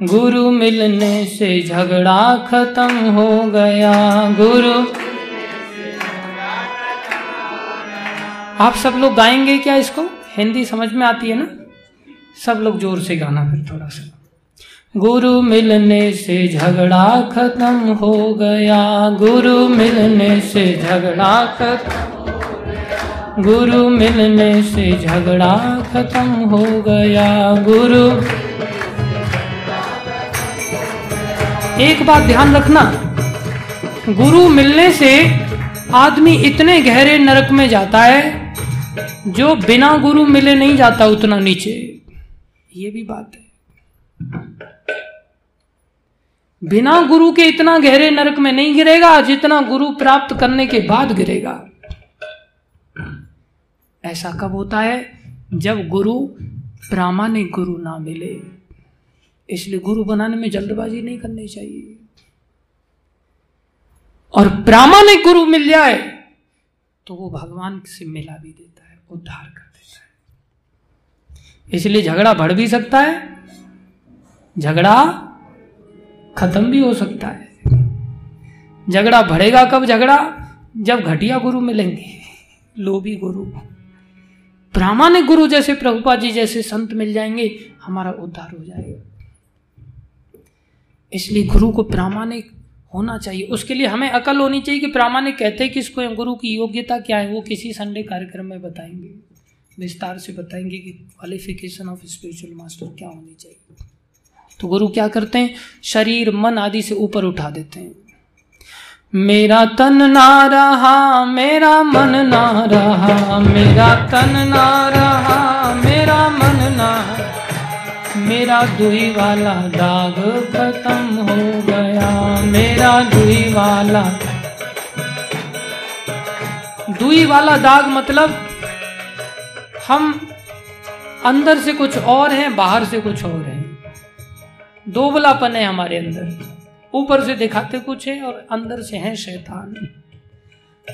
गुरु मिलने से झगड़ा खत्म हो गया। गुरु। आप सब लोग गाएँगे क्या इसको? हिंदी समझ में आती है ना? सब लोग ज़ोर से गाना फिर थोड़ा सा। गुरु मिलने से झगड़ा खत्म हो गया। गुरु मिलने से झगड़ा खत्म गुरु मिलने से झगड़ा खत्म हो गया। गुरु। एक बात ध्यान रखना। गुरु मिलने से आदमी इतने गहरे नरक में जाता है, जो बिना गुरु मिले नहीं जाता उतना नीचे। ये भी बात है। बिना गुरु के इतना गहरे नरक में नहीं गिरेगा, जितना गुरु प्राप्त करने के बाद गिरेगा। ऐसा कब होता है? जब गुरु प्रामाणिक गुरु ना मिले। इसलिए गुरु बनाने में जल्दबाजी नहीं करनी चाहिए। और प्रामाणिक गुरु मिल जाए तो वो भगवान से मिला भी देता है, उद्धार कर देता है। इसलिए झगड़ा बढ़ भी सकता है, झगड़ा खत्म भी हो सकता है। झगड़ा बढ़ेगा कब झगड़ा? जब घटिया गुरु मिलेंगे, लोभी गुरु। प्रामाणिक गुरु जैसे प्रभुपा जी जैसे संत मिल जाएँगे, हमारा उद्धार हो जाएगा। इसलिए गुरु को प्रामाणिक होना चाहिए। उसके लिए हमें अकल होनी चाहिए कि प्रामाणिक कहते हैं किसको गुरु की योग्यता क्या है, वो किसी संडे कार्यक्रम में बताएँगे। विस्तार से बताएँगे कि क्वालिफिकेशन ऑफ़ स्पिरिचुअल मास्टर क्या होनी चाहिए। तो गुरु क्या करते हैं? शरीर, मन आदि से ऊपर उठा देते हैं। मेरा तन ना रहा, मेरा मन ना रहा, मेरा तन ना रहा। मेरा दुई वाला दाग खत्म हो गया। मेरा दुई वाला दुई वाला दाग मतलब हम अंदर से कुछ और हैं, बाहर से कुछ और हैं। दोबलापन है हमारे अंदर। ऊपर से दिखाते कुछ है और अंदर से है शैतान।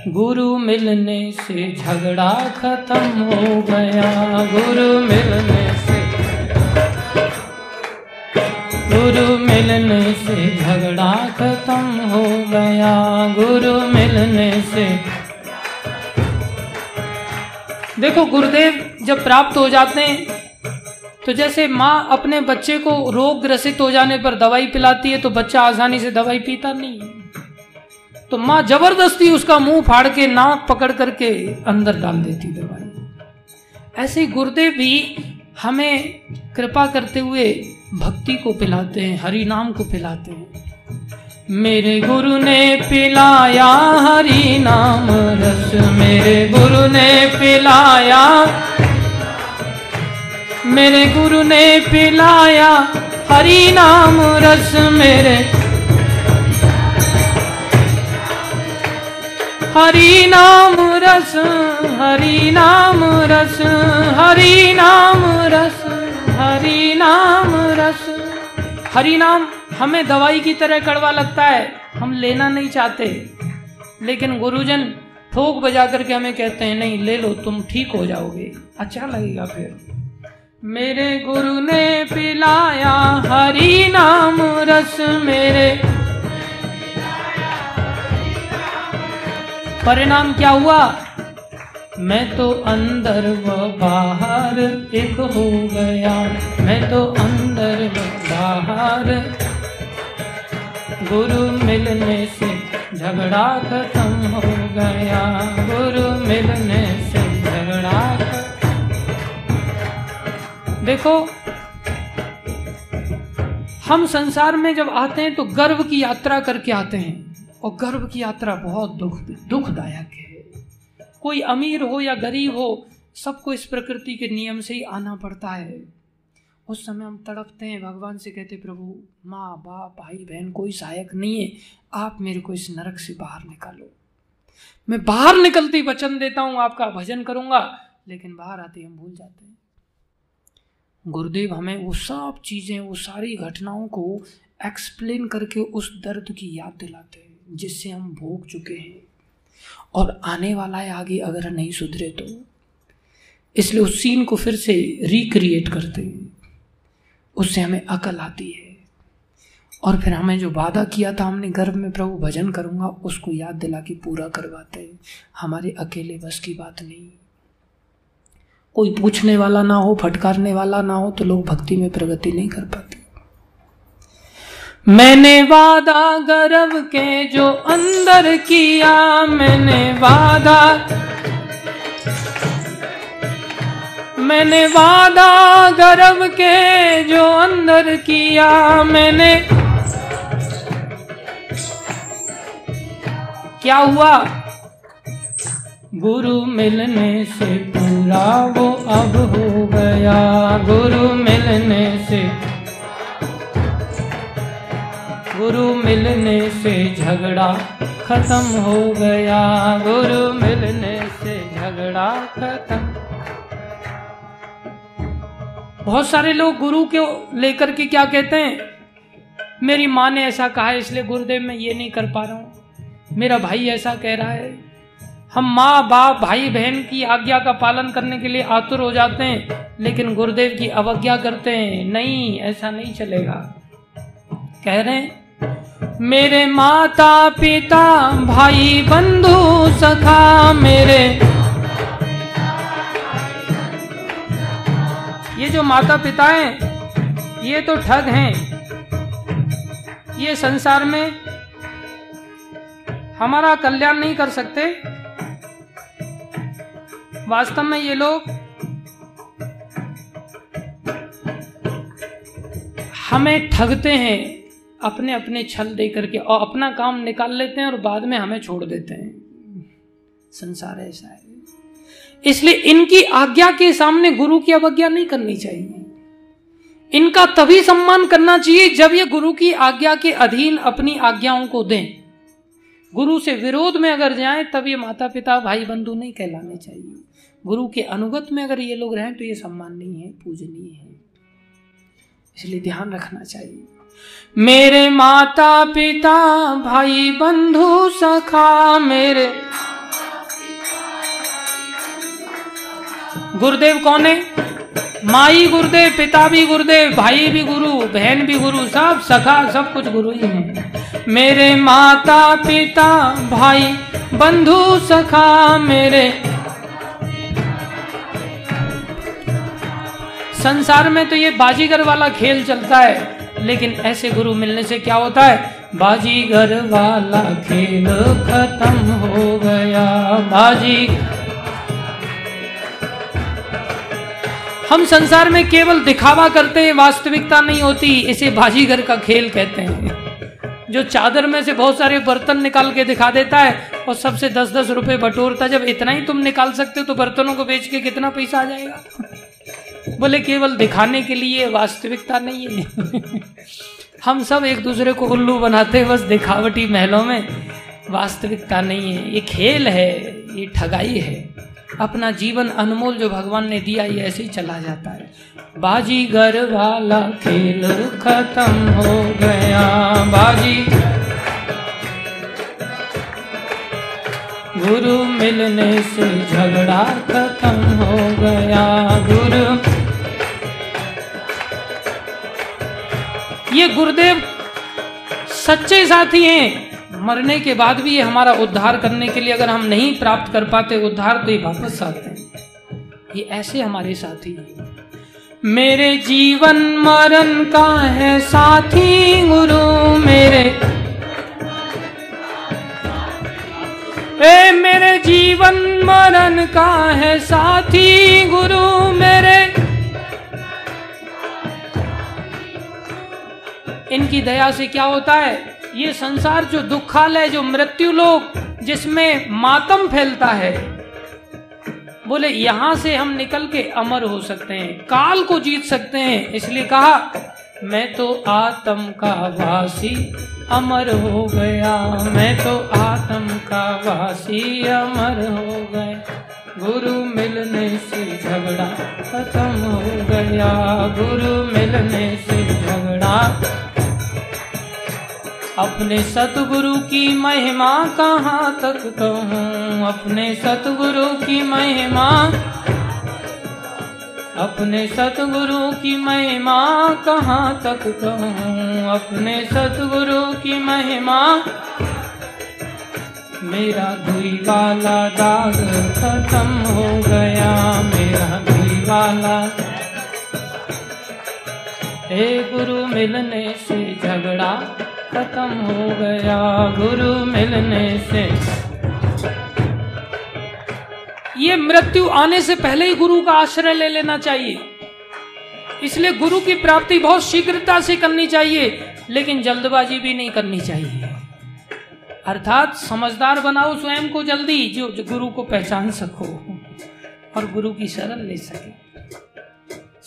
गुरु मिलने से झगड़ा खत्म हो गया। गुरु मिलने से मिलने से झगड़ा खत्म हो गया, गुरु मिलने से। देखो, गुरुदेव जब प्राप्त हो जाते हैं तो जैसे माँ अपने बच्चे को रोग ग्रसित हो जाने पर दवाई पिलाती है तो बच्चा आसानी से दवाई पीता नहीं है। तो माँ ज़बरदस्ती उसका मुँह फाड़ के नाक पकड़ करके अंदर डाल देती दवाई। ऐसे गुरुदेव भी हमें कृपा करते हुए भक्ति को पिलाते हैं, हरि नाम को पिलाते हैं। मेरे गुरु ने पिलाया हरि नाम, रस मेरे गुरु ने पिलाया। मेरे गुरु ने पिलाया हरि नाम, रस मेरे। हरि नाम, रस, हरि नाम, रस, हरि नाम, रस। हरि नाम रस। हरि नाम हमें दवाई की तरह कड़वा लगता है, हम लेना नहीं चाहते। लेकिन गुरुजन ठोक बजा करके हमें कहते हैं, नहीं, ले लो, तुम ठीक हो जाओगे। अच्छा लगेगा फिर। मेरे गुरु ने पिलाया हरि नाम रस मेरे। परिणाम क्या हुआ? मैं तो अंदर व बाहर एक हो गया। मैं तो अंदर व बाहर। गुरु मिलने से झगड़ा खत्म हो गया। गुरु मिलने से झगड़ा देखो, हम संसार में जब आते हैं तो गर्व की यात्रा करके आते हैं। और गर्व की यात्रा बहुत दुख दुखदायक है। कोई अमीर हो या गरीब हो, सबको इस प्रकृति के नियम से ही आना पड़ता है। उस समय हम तड़पते हैं, भगवान से कहते प्रभु, माँ, बाप, भाई, बहन, कोई सहायक नहीं है। आप मेरे को इस नरक से बाहर निकालो। मैं बाहर निकलते वचन देता हूँ, आपका भजन करूँगा। लेकिन बाहर आते हम भूल जाते हैं। गुरुदेव, हमें वो सब चीज़ें, वो सारी घटनाओं को एक्सप्लेन करके उस दर्द की याद दिलाते हैं, जिससे हम भोग चुके हैं। और आने वाला है आगे अगर नहीं सुधरे तो। इसलिए उस सीन को फिर से रिक्रिएट करते हैं। उससे हमें अकल आती है। और फिर हमें जो वादा किया था हमने गर्भ में, प्रभु भजन करूँगा, उसको याद दिला के पूरा करवाते हैं। हमारे अकेले बस की बात नहीं। कोई पूछने वाला ना हो, फटकारने वाला ना हो तो लोग भक्ति में प्रगति नहीं कर पाते। मैंने वादा गर्व के जो अंदर किया, मैंने वादा। मैंने वादा गर्व के जो अंदर किया, मैंने। क्या हुआ? गुरु मिलने से पूरा वो अब हो गया। गुरु मिलने से गुरु मिलने से झगड़ा खत्म हो गया। गुरु मिलने से झगड़ा खत्म। बहुत सारे लोग गुरु को लेकर के क्या कहते हैं? मेरी माँ ने ऐसा कहा है इसलिए गुरुदेव मैं ये नहीं कर पा रहा हूँ। मेरा भाई ऐसा कह रहा है। हम माँ, बाप, भाई, बहन की आज्ञा का पालन करने के लिए आतुर हो जाते हैं, लेकिन गुरुदेव की अवज्ञा करते हैं। नहीं, ऐसा नहीं चलेगा। कह रहे हैं मेरे माता पिता भाई बंधु सखा, मेरे। ये जो माता पिता हैं, ये तो ठग हैं। ये संसार में हमारा कल्याण नहीं कर सकते। वास्तव में ये लोग हमें ठगते हैं। अपने अपने छल दे करके और अपना काम निकाल लेते हैं और बाद में हमें छोड़ देते हैं। संसार ऐसा है। इसलिए इनकी आज्ञा के सामने गुरु की अवज्ञा नहीं करनी चाहिए। इनका तभी सम्मान करना चाहिए जब ये गुरु की आज्ञा के अधीन अपनी आज्ञाओं को दें। गुरु से विरोध में अगर जाए, तब ये माता पिता भाई बंधु नहीं कहलाने चाहिए। गुरु के अनुगत में अगर ये लोग रहें तो ये सम्मान नहीं है, पूजनीय है। इसलिए ध्यान रखना चाहिए। मेरे माता पिता भाई बंधु सखा, मेरे। गुरुदेव कौन है? माई गुरुदेव, पिता भी गुरुदेव, भाई भी गुरु, बहन भी गुरु, सब सखा, सब कुछ गुरु ही है। मेरे माता पिता भाई बंधु सखा, मेरे। संसार में तो ये बाजीगर वाला खेल चलता है। लेकिन ऐसे गुरु मिलने से क्या होता है? बाजीगर वाला खेल खत्म हो गया। बाजी। हम संसार में केवल दिखावा करते हैं, वास्तविकता नहीं होती, इसे बाजीगर का खेल कहते हैं। जो चादर में से बहुत सारे बर्तन निकाल के दिखा देता है, और सबसे दस दस रुपए बटोरता, जब इतना ही तुम निकाल सकते हो तो बर्तनों को बेच के कितना पैसा आ जाएगा? बोले, केवल दिखाने के लिए वास्तविकता नहीं है। हम सब एक दूसरे को उल्लू बनाते हैं बस दिखावटी महलों में वास्तविकता नहीं है। ये खेल है, ये ठगाई है। अपना जीवन अनमोल जो भगवान ने दिया, ये ऐसे ही चला जाता है। बाजी घर वाला खेल खत्म हो गया। बाजी गुरु मिलने से झगड़ा खत्म हो गया। गुरु ये गुरुदेव सच्चे साथी हैं। मरने के बाद भी ये हमारा उद्धार करने के लिए अगर हम नहीं प्राप्त कर पाते, उद्धार तो ये वापस आते हैं। ये ऐसे हमारे साथी हैं। मेरे जीवन मरण का है साथी, गुरु मेरे। ए, मेरे जीवन मरण का है साथी, गुरु मेरे। इनकी दया से क्या होता है? ये संसार जो दुखालय जो मृत्यु लोग जिसमें मातम फैलता है। बोले, यहाँ से हम निकल के अमर हो सकते हैं, काल को जीत सकते हैं। इसलिए कहा, मैं तो आत्म का वासी, अमर हो गया। मैं तो आत्म का वासी, अमर हो गया। गुरु मिलने से झगड़ा खत्म हो गया। गुरु मिलने से झगड़ा अपने सतगुरु की महिमा कहाँ तक कहूँ? अपने सतगुरु की महिमा, अपने सतगुरु की महिमा कहाँ तक कहूँ? अपने सतगुरु की महिमा, मेरा धुई वाला दाग खत्म हो गया, मेरा धुई वाला हे गुरु मिलने से झगड़ा खत्म हो गया गुरु मिलने से। ये मृत्यु आने से पहले ही गुरु का आश्रय ले लेना चाहिए। इसलिए गुरु की प्राप्ति बहुत शीघ्रता से करनी चाहिए लेकिन जल्दबाजी भी नहीं करनी चाहिए। अर्थात समझदार बनाओ स्वयं को जल्दी जो, जो गुरु को पहचान सको और गुरु की शरण ले सके।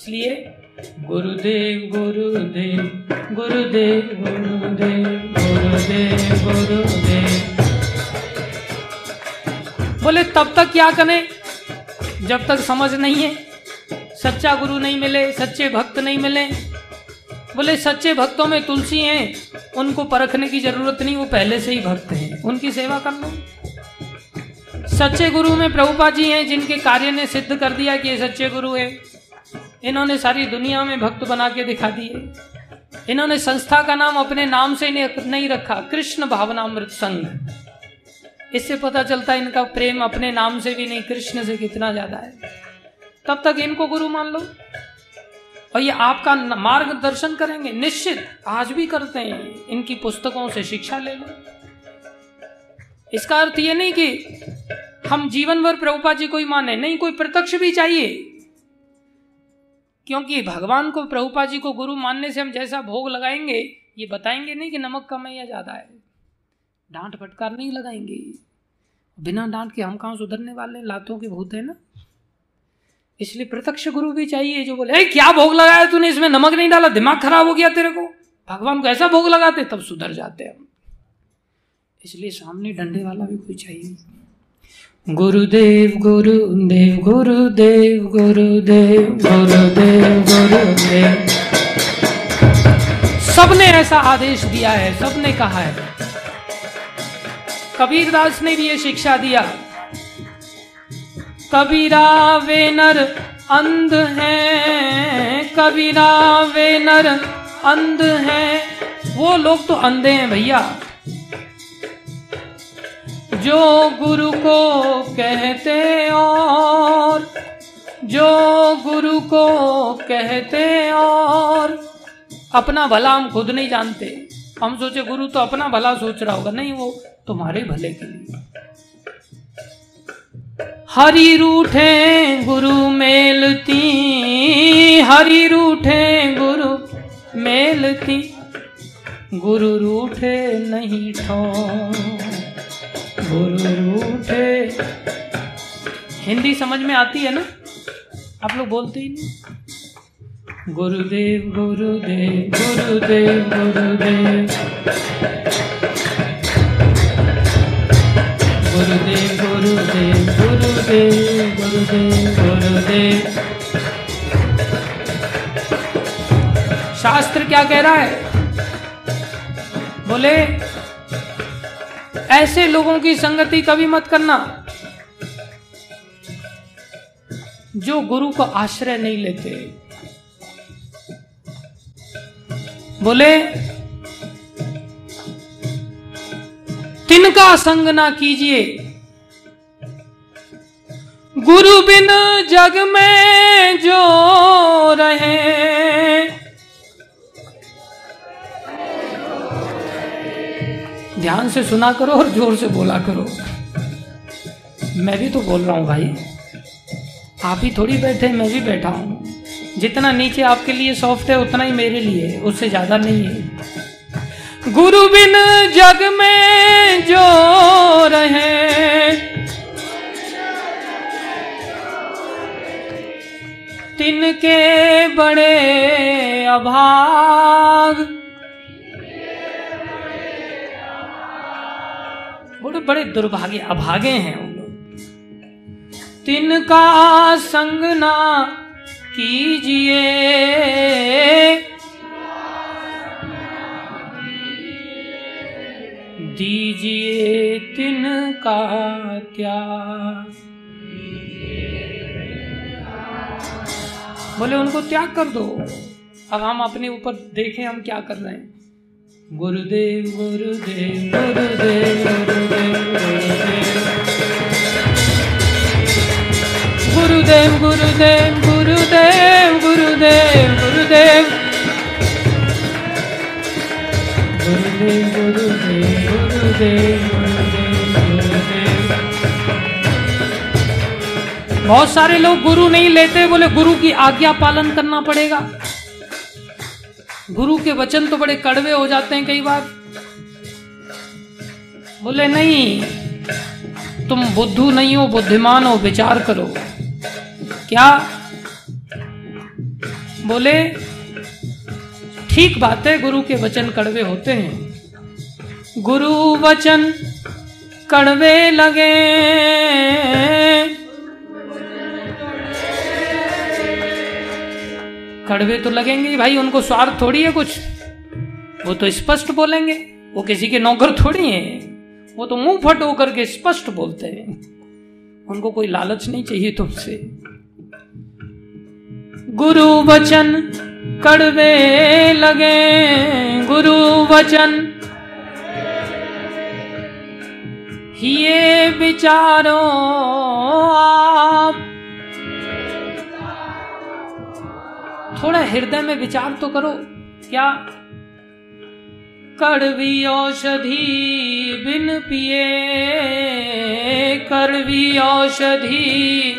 इसलिए गुरुदेव गुरुदेव गुरुदेव गुरुदेव गुरुदेव गुरुदेव। बोले, तब तक क्या करें? जब तक समझ नहीं है, सच्चा गुरु नहीं मिले, सच्चे भक्त नहीं मिले। बोले, सच्चे भक्तों में तुलसी हैं, उनको परखने की ज़रूरत नहीं, वो पहले से ही भक्त हैं, उनकी सेवा कर लो। सच्चे गुरु में प्रभुपा जी हैं, जिनके कार्य ने सिद्ध कर दिया कि ये सच्चे गुरु है। इन्होंने सारी दुनिया में भक्त बना के दिखा दिए। इन्होंने संस्था का नाम अपने नाम से नहीं रखा कृष्ण भावनामृत संघ। इससे पता चलता है इनका प्रेम अपने नाम से भी नहीं, कृष्ण से कितना ज़्यादा है। तब तक इनको गुरु मान लो। और ये आपका मार्गदर्शन करेंगे, निश्चित आज भी करते हैं। इनकी पुस्तकों से शिक्षा ले लो। इसका अर्थ ये नहीं कि हम जीवन भर प्रभुपा जी को ही माने, नहीं, कोई प्रत्यक्ष भी चाहिए। क्योंकि भगवान को, प्रभुपा जी को गुरु मानने से हम जैसा भोग लगाएँगे, ये बताएँगे नहीं कि नमक कम है या ज़्यादा है। डांट फटकार नहीं लगाएँगे। बिना डांट के हम कहाँ सुधरने वाले लातों के भूत है ना? इसलिए प्रत्यक्ष गुरु भी चाहिए, जो बोले क्या भोग लगाया तूने? इसमें नमक नहीं डाला? दिमाग खराब हो गया तेरे को? भगवान को ऐसा भोग लगाते, तब सुधर जाते हम। इसलिए सामने डंडे वाला भी कोई चाहिए गुरुदेव गुरुदेव गुरुदेव गुरुदेव गुरुदेव गुरुदेव। सबने ऐसा आदेश दिया है, सबने कहा है। कबीरदास ने भी ये शिक्षा दिया। कबीरा वे नर अंध हैं, कबीरा वे नर अंध हैं। वो लोग तो अंधे हैं भैया। जो गुरु को कहते और, जो गुरु को कहते और, अपना भला हम खुद नहीं जानते। हम सोचे गुरु तो अपना भला सोच रहा होगा, नहीं वो तुम्हारे भले के लिए। हरी रूठे गुरु मेलती, हरी रूठे गुरु मेलती, गुरु रूठे नहीं ठो। गुरु रूठे हिंदी समझ में आती है ना? आप लोग बोलते ही नहीं। गुरुदेव गुरुदेव गुरुदेव गुरुदेव। गुरुदेव गुरुदेव गुरुदेव गुरुदेव गुरुदेव। शास्त्र क्या कह रहा है? बोले ऐसे लोगों की संगति कभी मत करना, जो गुरु को आश्रय नहीं लेते। बोले, तिनका संग ना कीजिए। गुरु बिन जग में जो रहे ध्यान से सुना करो और ज़ोर से बोला करो। मैं भी तो बोल रहा हूँ भाई। आप ही थोड़ी बैठे, मैं भी बैठा हूँ। जितना नीचे आपके लिए सॉफ्ट है, उतना ही मेरे लिए, उससे ज़्यादा नहीं है। गुरु बिन जग में जो रहे। तिनके बड़े अभाग। बड़े बड़े दुर्भाग्य, अभागे हैं उन लोग। तिनका संग ना कीजिए। दीजिए तिनका त्याग। बोले उनको त्याग कर दो। अब हम अपने ऊपर देखें हम क्या कर रहे हैं। गुरुदेव गुरुदेव गुरुदेव गुरुदेव। गुरुदेव गुरुदेव गुरुदेव गुरुदेव गुरुदेव। गुरुदेव गुरुदेव गुरुदेव बहुत सारे लोग गुरु नहीं लेते, बोले गुरु की आज्ञा पालन करना पड़ेगा। गुरु के वचन तो बड़े कड़वे हो जाते हैं कई बार। बोले, नहीं, तुम बुद्धू नहीं हो, बुद्धिमान हो, विचार करो। क्या? बोले, ठीक बात है, गुरु के वचन कड़वे होते हैं। गुरु वचन कड़वे लगे। कड़वे तो लगेंगे भाई, उनको स्वार्थ थोड़ी है कुछ। वो तो स्पष्ट बोलेंगे। वो किसी के नौकर थोड़ी हैं। वो तो मुँह फट होकर के स्पष्ट बोलते हैं। उनको कोई लालच नहीं चाहिए तुमसे। गुरु वचन कड़वे लगे। गुरु वचन ये विचारो आप थोड़ा हृदय में विचार तो करो, क्या? कड़वी औषधि बिन पिए, कड़वी औषधि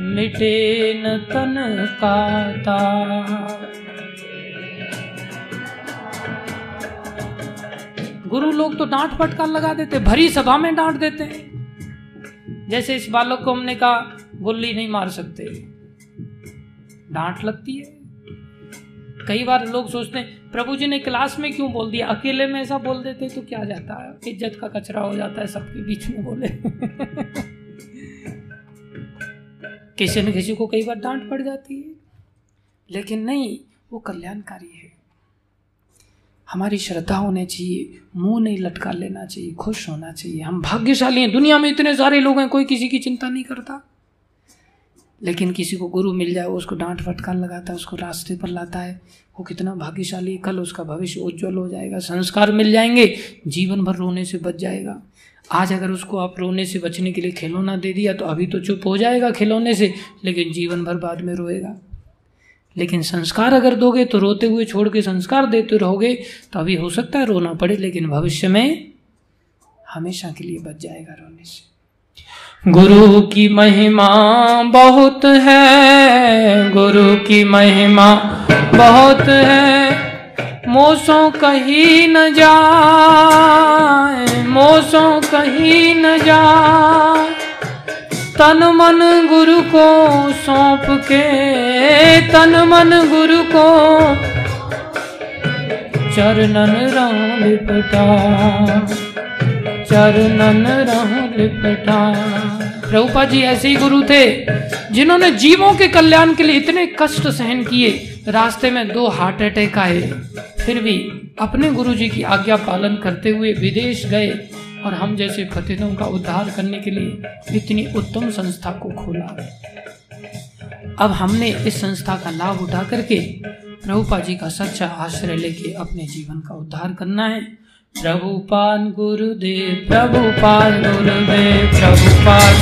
मिटे न तन का गुरु लोग तो डांट फटकार लगा देते, भरी सभा में डांट देते। जैसे इस बालक को हमने कहा, गुल्ली नहीं मार सकते। डांट लगती है। कई बार लोग सोचते हैं, प्रभु जी ने क्लास में क्यों बोल दिया? अकेले में ऐसा बोल देते तो क्या जाता है? इज़्ज़त का कचरा हो जाता है, सबके बीच में बोले। किसी न किसी को कई बार डांट पड़ जाती है। लेकिन नहीं, वो कल्याणकारी है। हमारी श्रद्धा होनी चाहिए, मुँह नहीं लटका लेना चाहिए, खुश होना चाहिए। हम भाग्यशाली हैं, दुनिया में इतने सारे लोग हैं, कोई किसी की चिंता नहीं करता। लेकिन किसी को गुरु मिल जाए, उसको डांट फटकार लगाता है, उसको रास्ते पर लाता है, वो कितना भाग्यशाली कल, उसका भविष्य उज्जवल हो जाएगा, संस्कार मिल जाएँगे, जीवन भर रोने से बच जाएगा। आज अगर उसको आप रोने से बचने के लिए खिलौना दे दिया तो अभी तो चुप हो जाएगा खिलौने से, लेकिन जीवन भर बाद में रोएगा। लेकिन संस्कार अगर दोगे तो रोते हुए छोड़ के संस्कार देते रहोगे तो अभी हो सकता है रोना पड़े, लेकिन भविष्य में हमेशा के लिए बच जाएगा रोने से। गुरु की महिमा बहुत है, गुरु की महिमा बहुत है। मोसों कहीं न जाए, मोसों कहीं न जाए। तन मन गुरु को सौंप के, तन मन गुरु को चरणन राम लिपटा चरणन राम लिपटा प्रभुपा जी ऐसे ही गुरु थे, जिन्होंने जीवों के कल्याण के लिए इतने कष्ट सहन किए, रास्ते में दो हार्ट अटैक आए। फिर भी अपने गुरु जी की आज्ञा पालन करते हुए विदेश गए और हम जैसे फतेहों का उद्धार करने के लिए इतनी उत्तम संस्था को खोला। अब हमने इस संस्था का लाभ उठा करके प्रभुपा जी का सच्चा आश्रय लेके अपने जीवन का उद्धार करना है। प्रभुपाद गुरुदेव प्रभुपाद गुरुदेव प्रभुपाद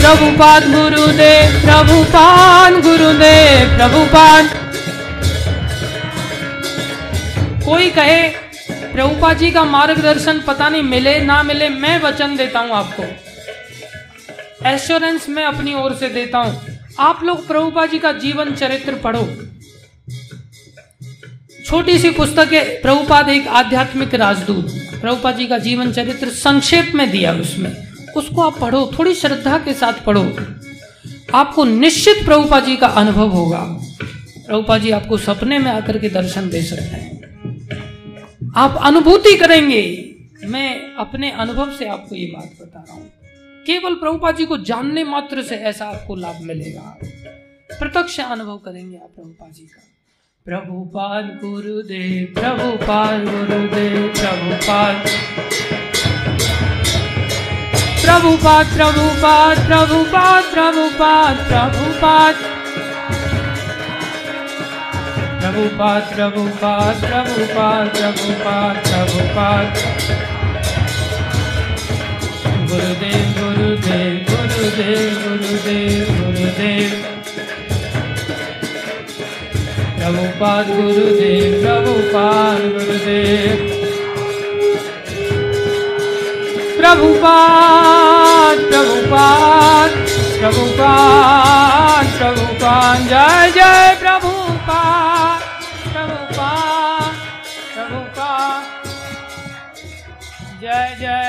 प्रभुपाद गुरुदेव प्रभुपाद गुरुदेव प्रभुपाद कोई कहे प्रभुपा जी का मार्गदर्शन पता नहीं, मिले, ना मिले, मैं वचन देता हूँ आपको। एश्योरेंस मैं अपनी ओर से देता हूँ। आप लोग प्रभुपा जी का जीवन चरित्र पढ़ो। छोटी सी पुस्तक है, प्रभुपाद एक आध्यात्मिक राजदूत। प्रभुपा जी का जीवन चरित्र संक्षेप में दिया उसमें। उसको आप पढ़ो, थोड़ी श्रद्धा के साथ पढ़ो। आपको निश्चित प्रभुपा जी का अनुभव होगा। प्रभुपा जी आपको सपने में आकर के दर्शन दे सकते हैं। आप अनुभूति करेंगे। मैं अपने अनुभव से आपको ये बात बता रहा हूँ। केवल प्रभुपा जी को जानने मात्र से ऐसा आपको लाभ मिलेगा। प्रत्यक्ष अनुभव करेंगे आप प्रभुपा जी का। प्रभुपाद गुरुदेव प्रभुपाद गुरुदेव प्रभुपाद प्रभुपाद प्रभुपाद प्रभुपाद प्रभुपाद प्रभुपाद प्रभुपाद प्रभुपाद प्रभुपाद प्रभुपाद प्रभुपाद गुरुदेव गुरुदेव गुरुदेव गुरुदेव गुरुदेव। प्रभुपाद गुरुदेव प्रभुपाद गुरुदेव। प्रभुपाद प्रभुपाद प्रभुपाद प्रभुपाद जय जय प्रभुपाद प्रभुपाद प्रभुपाद जय जय